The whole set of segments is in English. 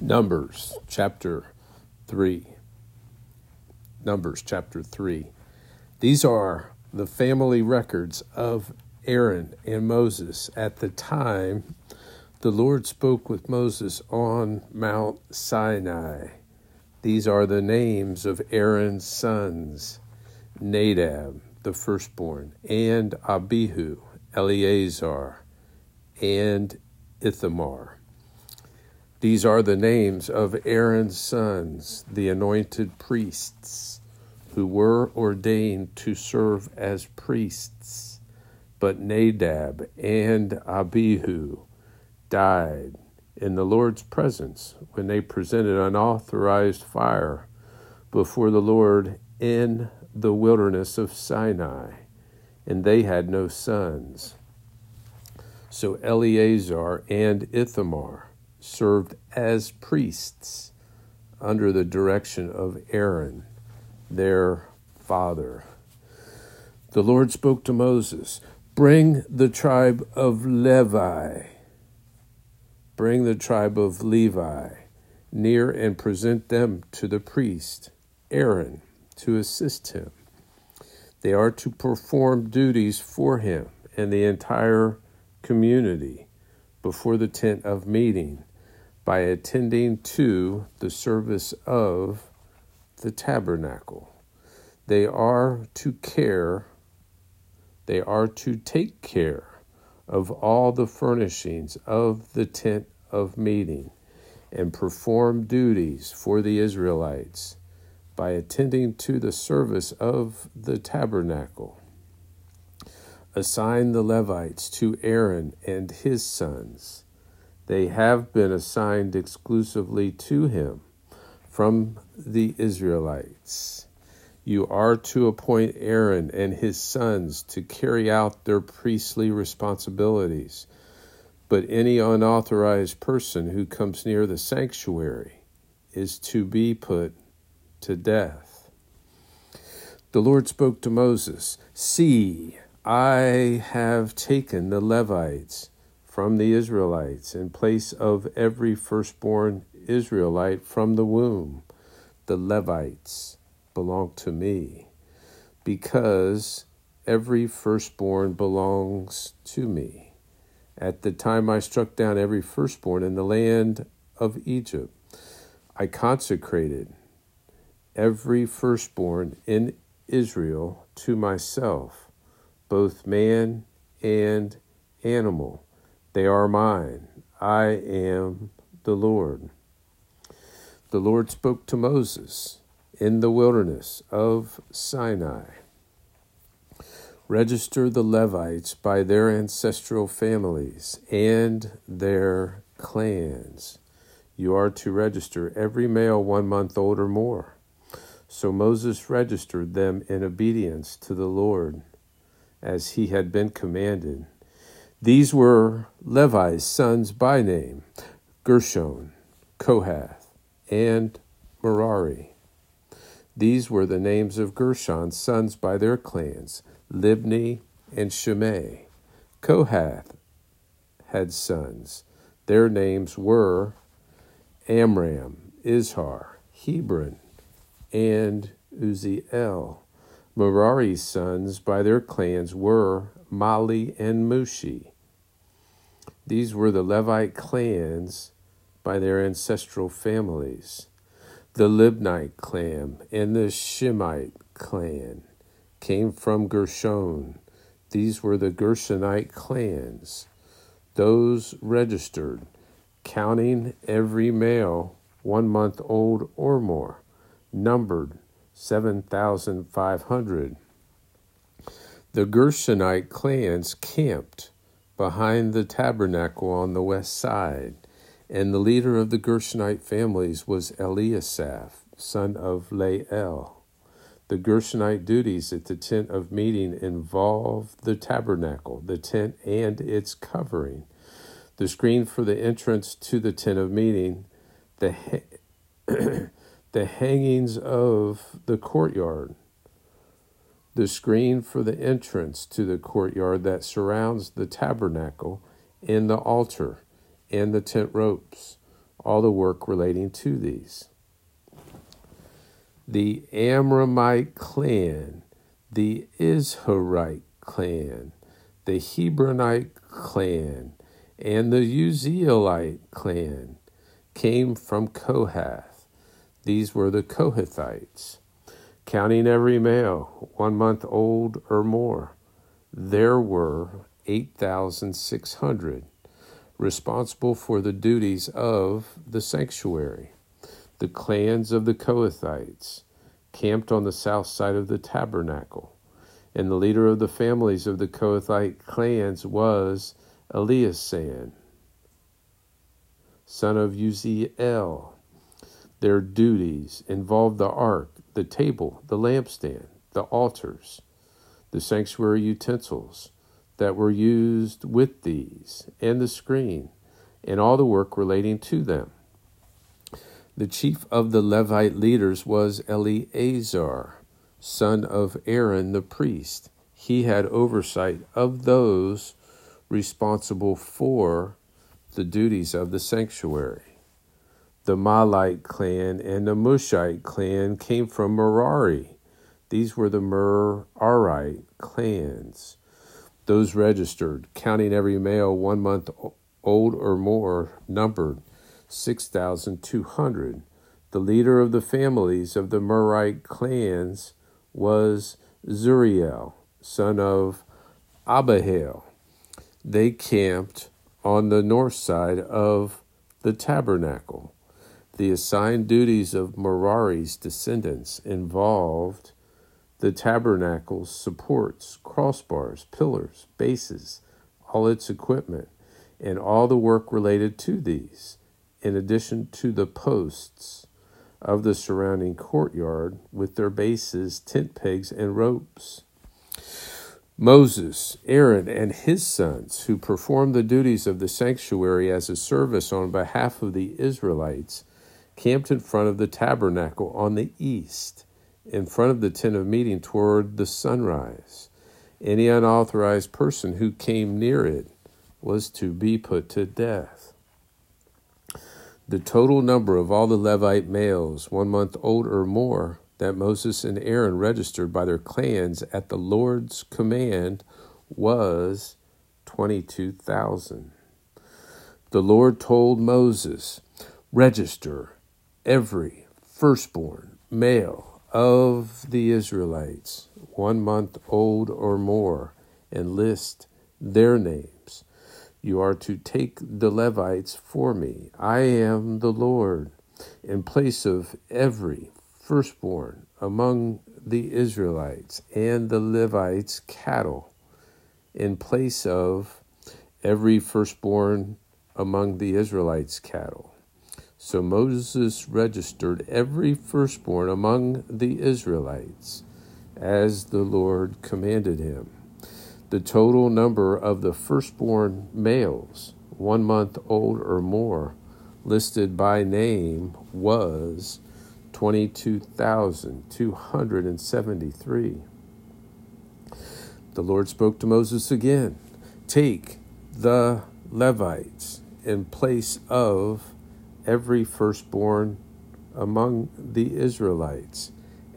Numbers chapter 3. Numbers chapter 3. These are the family records of Aaron and Moses at the time the Lord spoke with Moses on Mount Sinai. These are the names of Aaron's sons Nadab, the firstborn, and Abihu, Eleazar, and Ithamar. These are the names of Aaron's sons, the anointed priests, who were ordained to serve as priests. But Nadab and Abihu died in the Lord's presence when they presented unauthorized fire before the Lord in the wilderness of Sinai, and they had no sons. So Eleazar and Ithamar served as priests under the direction of Aaron, their father. The Lord spoke to Moses Bring the tribe of Levi, bring the tribe of Levi near and present them to the priest, Aaron, to assist him. They are to perform duties for him and the entire community before the tent of meeting by attending to the service of the tabernacle. They are to care, they are to take care of all the furnishings of the tent of meeting and perform duties for the Israelites by attending to the service of the tabernacle. Assign the Levites to Aaron and his sons they have been assigned exclusively to him from the Israelites. You are to appoint Aaron and his sons to carry out their priestly responsibilities. But any unauthorized person who comes near the sanctuary is to be put to death. The Lord spoke to Moses See, I have taken the Levites from the Israelites in place of every firstborn Israelite from the womb. The Levites belong to me because every firstborn belongs to me. At the time I struck down every firstborn in the land of Egypt, I consecrated every firstborn in Israel to myself, both man and animal. They are mine. I am the Lord. The Lord spoke to Moses in the wilderness of Sinai. Register the Levites by their ancestral families and their clans. You are to register every male one month old or more. So Moses registered them in obedience to the Lord, as he had been commanded. These were Levi's sons by name Gershon, Kohath, and Merari. These were the names of Gershon's sons by their clans Libni and Shimei. Kohath had sons. Their names were Amram, Izhar, Hebron, and Uzziel. Merari's sons by their clans were Mahli and Mushi. These were the Levite clans by their ancestral families. The Libnite clan and the Shimeite clan came from Gershon. These were the Gershonite clans. Those registered, counting every male one month old or more, numbered 7,500. The Gershonite clans camped behind the tabernacle on the west side, and the leader of the Gershonite families was Eliasaph, son of Lael. The Gershonite duties at the tent of meeting involved the tabernacle, the tent and its covering, the screen for the entrance to the tent of meeting, the, ha- the hangings of the courtyard, the screen for the entrance to the courtyard that surrounds the tabernacle and the altar and the tent ropes, all the work relating to these. The Amramite clan, the Izharite clan, the Hebronite clan, and the Uzzielite clan came from Kohath. These were the Kohathites. Counting every male, one month old or more, there were 8,600 responsible for the duties of the sanctuary. The clans of the Kohathites camped on the south side of the tabernacle, and the leader of the families of the Kohathite clans was Elizaphan, son of Uzziel. Their duties involved the ark, the table, the lampstand, the altars, the sanctuary utensils that were used with these, and the screen, and all the work relating to them. The chief of the Levite leaders was Eleazar, son of Aaron the priest. He had oversight of those responsible for the duties of the sanctuary. The Mahlite clan and the Mushite clan came from Merari. These were the Merarite clans. Those registered, counting every male one month old or more, numbered 6,200. The leader of the families of the Merarite clans was Zuriel, son of Abihail they camped on the north side of the tabernacle. The assigned duties of Merari's descendants involved the tabernacle's supports, crossbars, pillars, bases, all its equipment, and all the work related to these, in addition to the posts of the surrounding courtyard with their bases, tent pegs, and ropes. Moses, Aaron, and his sons, who performed the duties of the sanctuary as a service on behalf of the Israelites, camped in front of the tabernacle on the east, in front of the tent of meeting toward the sunrise. Any unauthorized person who came near it was to be put to death. The total number of all the Levite males, one month old or more, that Moses and Aaron registered by their clans at the Lord's command was 22,000. The Lord told Moses, Register every firstborn male of the Israelites, one month old or more, and list their names. You are to take the Levites for me. I am the Lord. In place of every firstborn among the Israelites and the Levites cattle in place of every firstborn among the Israelites' cattle. So Moses registered every firstborn among the Israelites as the Lord commanded him. The total number of the firstborn males, one month old or more, listed by name was 22,273. The Lord spoke to Moses again Take the Levites in place of every firstborn among the Israelites,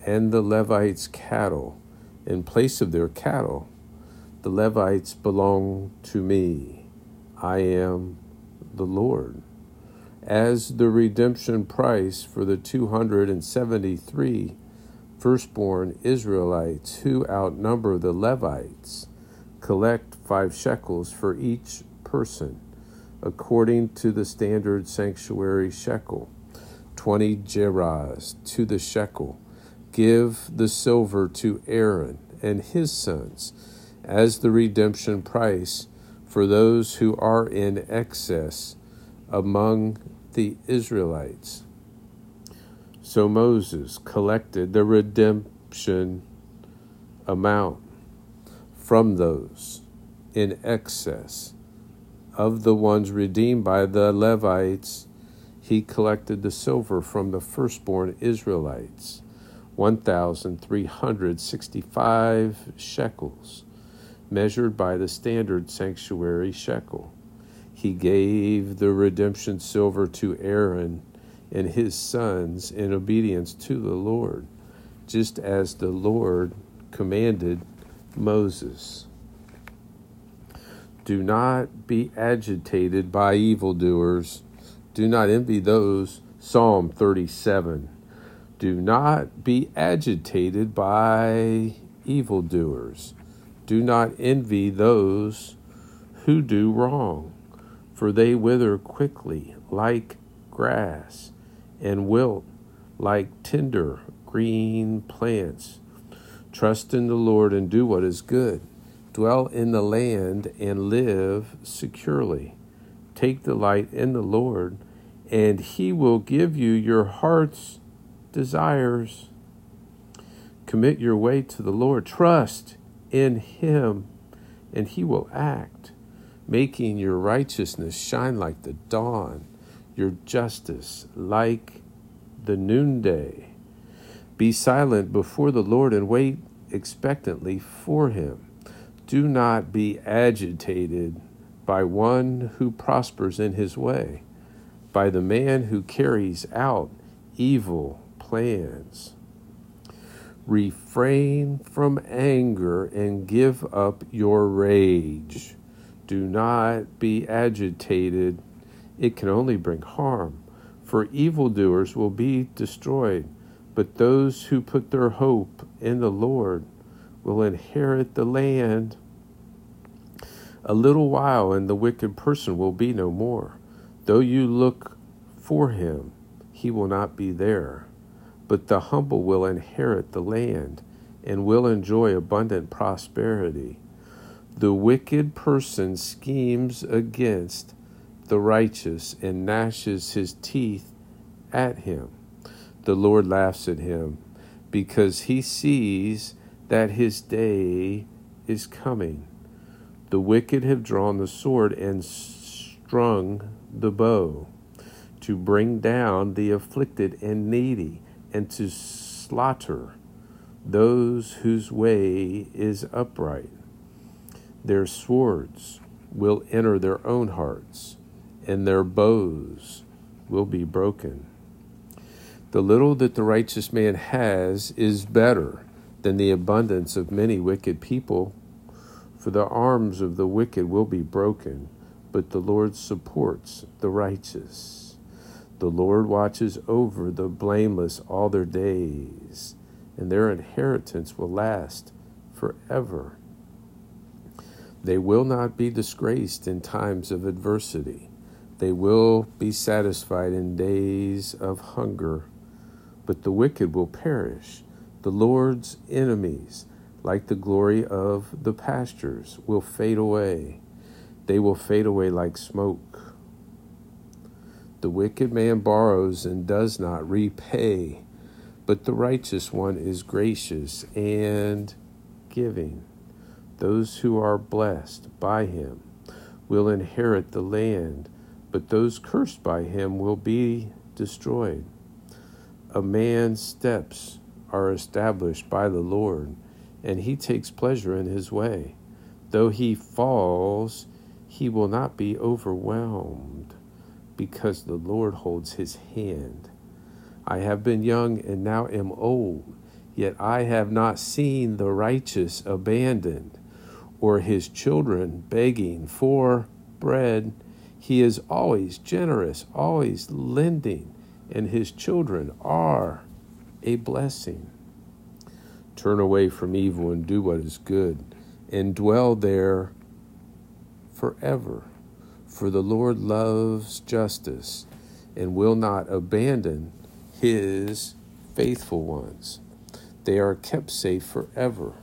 and the Levites' cattle in place of their cattle. The Levites belong to me. I am the Lord as the redemption price for the 273 firstborn Israelites who outnumber the Levites. Collect five shekels for each person, according to the standard sanctuary shekel, 20 gerahs to the shekel. Give the silver to Aaron and his sons as the redemption price for those who are in excess among the Israelites. So Moses collected the redemption amount from those in excess of the ones redeemed by the Levites. He collected the silver from the firstborn Israelites, 1,365 shekels, measured by the standard sanctuary shekel He gave the redemption silver to Aaron and his sons in obedience to the Lord, just as the Lord commanded Moses. Do not be agitated by evildoers. Do not envy those. Psalm 37. Do not be agitated by evildoers. Do not envy those who do wrong, for they wither quickly like grass and wilt like tender green plants. Trust in the Lord and do what is good. Dwell in the land and live securely. Take delight in the Lord, and he will give you your heart's desires. Commit your way to the Lord. Trust in him, and he will act, making your righteousness shine like the dawn, your justice like the noonday. Be silent before the Lord and wait expectantly for him. Do not be agitated by one who prospers in his way, by the man who carries out evil plans. Refrain from anger and give up your rage. Do not be agitated, it can only bring harm. For evildoers will be destroyed, but those who put their hope in the Lord will inherit the land. A little while, and the wicked person will be no more. Though you look for him, he will not be there. But the humble will inherit the land and will enjoy abundant prosperity. The wicked person schemes against the righteous and gnashes his teeth at him. The Lord laughs at him because he sees that his day is coming. The wicked have drawn the sword and strung the bow to bring down the afflicted and needy and to slaughter those whose way is upright. Their swords will enter their own hearts, and their bows will be broken. The little that the righteous man has is better than the abundance of many wicked people. For the arms of the wicked will be broken, but the Lord supports the righteous. The Lord watches over the blameless all their days, and their inheritance will last forever. They will not be disgraced in times of adversity. They will be satisfied in days of hunger, but the wicked will perish. The Lord's enemies, like the glory of the pastures, will fade away. They will fade away like smoke. The wicked man borrows and does not repay, but the righteous one is gracious and giving. Those who are blessed by him will inherit the land, but those cursed by him will be destroyed. A man's steps are established by the Lord, and he takes pleasure in his way. Though he falls, he will not be overwhelmed, because the Lord holds his hand. I have been young and now am old, yet I have not seen the righteous abandoned, or his children begging for bread. He is always generous, always lending, and his children are a blessing. Turn away from evil and do what is good, and dwell there forever. For the Lord loves justice and will not abandon his faithful ones. They are kept safe forever,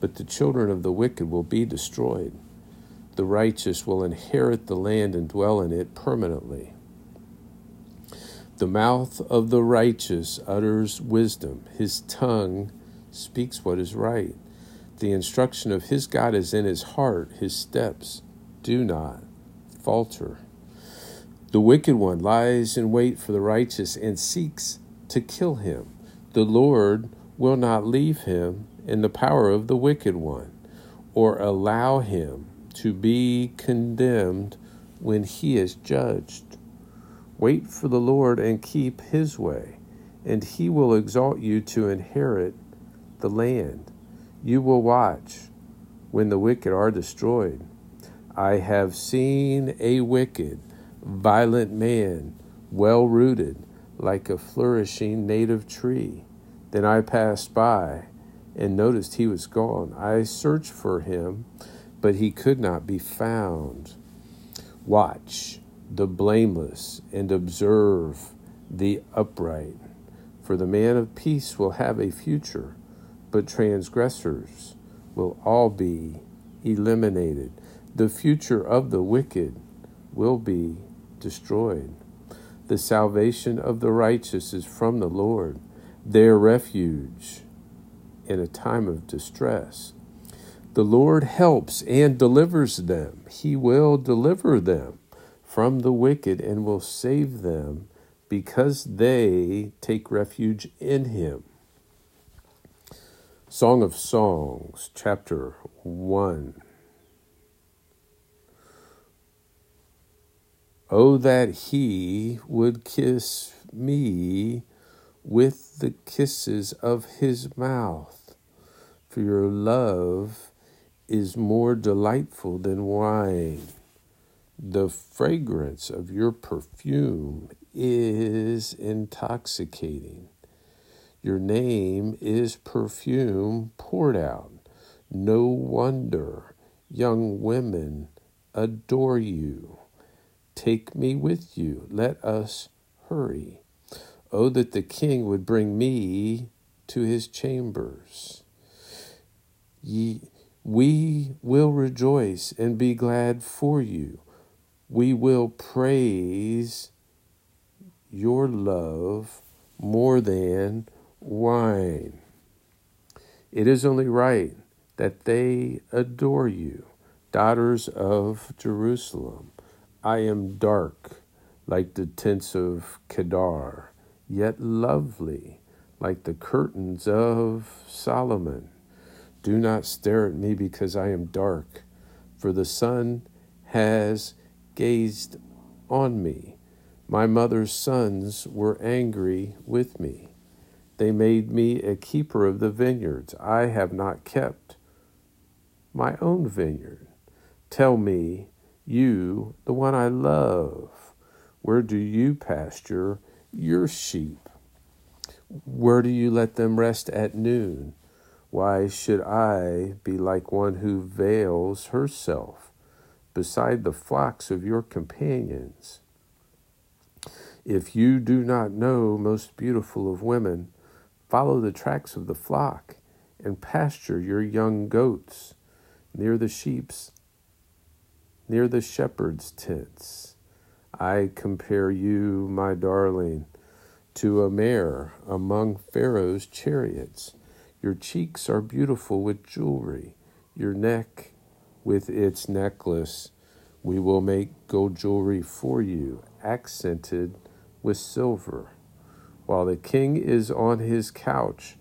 but the children of the wicked will be destroyed. The righteous will inherit the land and dwell in it permanently. The mouth of the righteous utters wisdom, his tongue speaks what is right. The instruction of his God is in his heart, his steps do not falter. The wicked one lies in wait for the righteous and seeks to kill him. The Lord will not leave him in the power of the wicked one, or allow him to be condemned when he is judged. Wait for the Lord and keep his way, and he will exalt you to inherit the land. You will watch when the wicked are destroyed. I have seen a wicked, violent man, well rooted, like a flourishing native tree. Then I passed by and noticed he was gone. I searched for him, but he could not be found. Watch the blameless and observe the upright, for the man of peace will have a future, but transgressors will all be eliminated. The future of the wicked will be destroyed. The salvation of the righteous is from the Lord, their refuge in a time of distress. The Lord helps and delivers them. He will deliver them from the wicked and will save them because they take refuge in Him. Song of Songs, chapter 1. Oh, that he would kiss me with the kisses of his mouth. For your love is more delightful than wine. The fragrance of your perfume is intoxicating. Your name is perfume poured out. No wonder young women adore you. Take me with you. Let us hurry. Oh, that the king would bring me to his chambers. Ye, we will rejoice and be glad for you. We will praise your love more than wine. It is only right that they adore you, daughters of Jerusalem. I am dark like the tents of Kedar yet lovely, like the curtains of Solomon. Do not stare at me because I am dark, for the sun has gazed on me. My mother's sons were angry with me. They made me a keeper of the vineyards. I have not kept my own vineyard. Tell me, you, the one I love, where do you pasture your sheep? Where do you let them rest at noon? Why should I be like one who veils herself beside the flocks of your companions? If you do not know, most beautiful of women, follow the tracks of the flock and pasture your young goats near the sheep's, near the shepherd's tents. I compare you, my darling, to a mare among Pharaoh's chariots. Your cheeks are beautiful with jewelry, your neck with its necklace. We will make gold jewelry for you, accented with silver. While the king is on his couch,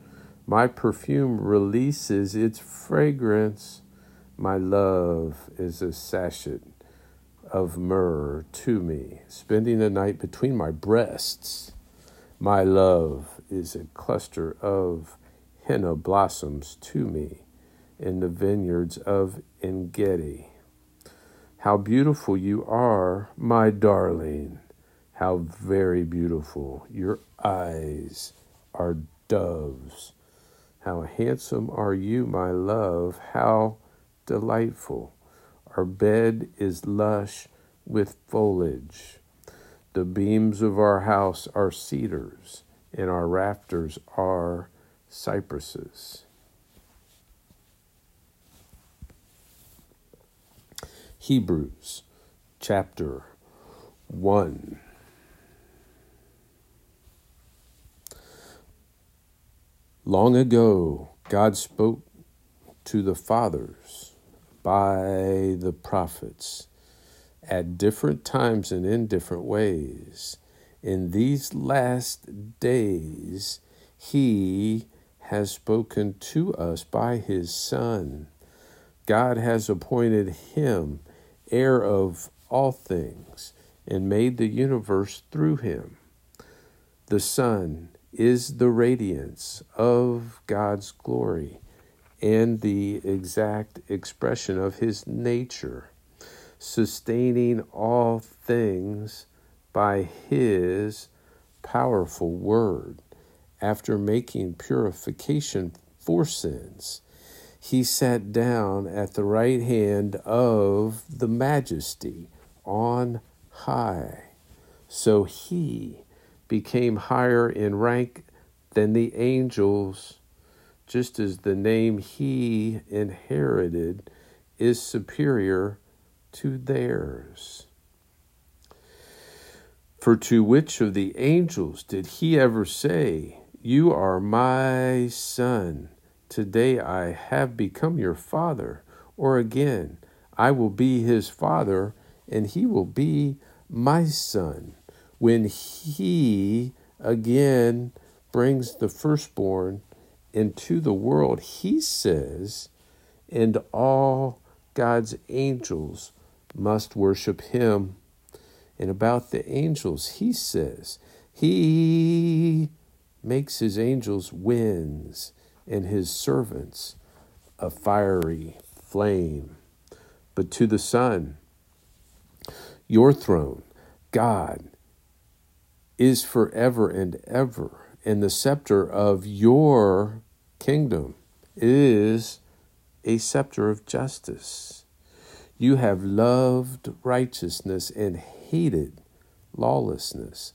my perfume releases its fragrance. My love is a sachet of myrrh to me, spending the night between my breasts. My love is a cluster of henna blossoms to me in the vineyards of Engedi. How beautiful you are, my darling. How very beautiful. Your eyes are doves. How handsome are you, my love. How delightful. Our bed is lush with foliage. The beams of our house are cedars, and our rafters are cypresses. Hebrews chapter 1. Long ago, God spoke to the fathers by the prophets at different times and in different ways. In these last days, He has spoken to us by His Son. God has appointed Him heir of all things and made the universe through him. The Son is the radiance of God's glory and the exact expression of his nature, sustaining all things by his powerful word. After making purification for sins, he sat down at the right hand of the majesty on high. So he became higher in rank than the angels, just as the name he inherited is superior to theirs. For to which of the angels did he ever say, You are my son? Today I have become your father. Or again, I will be his father, and he will be my son. When he again brings the firstborn into the world, he says, and all God's angels must worship him. And about the angels, he says, He makes his angels winds and his servants a fiery flame. But to the Son, your throne, God, is forever and ever, and the scepter of your kingdom is a scepter of justice. You have loved righteousness and hated lawlessness.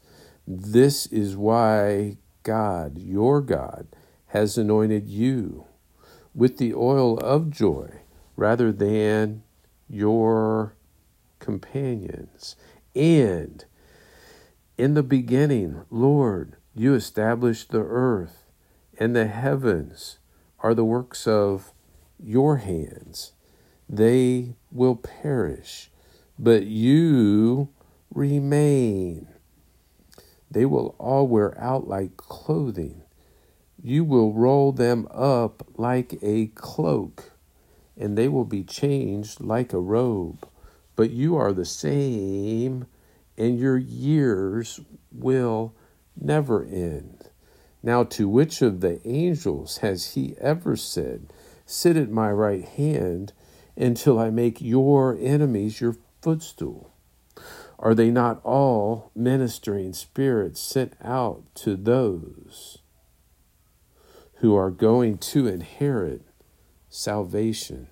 This is why God, your God, has anointed you with the oil of joy rather than your companions. And in the beginning, Lord, you established the earth, and the heavens are the works of your hands. They will perish, but you remain. They will all wear out like clothing. You will roll them up like a cloak, and they will be changed like a robe. But you are the same, and your years will never end. Now, to which of the angels has he ever said, Sit at my right hand until I make your enemies your footstool? Are they not all ministering spirits sent out to those who are going to inherit salvation?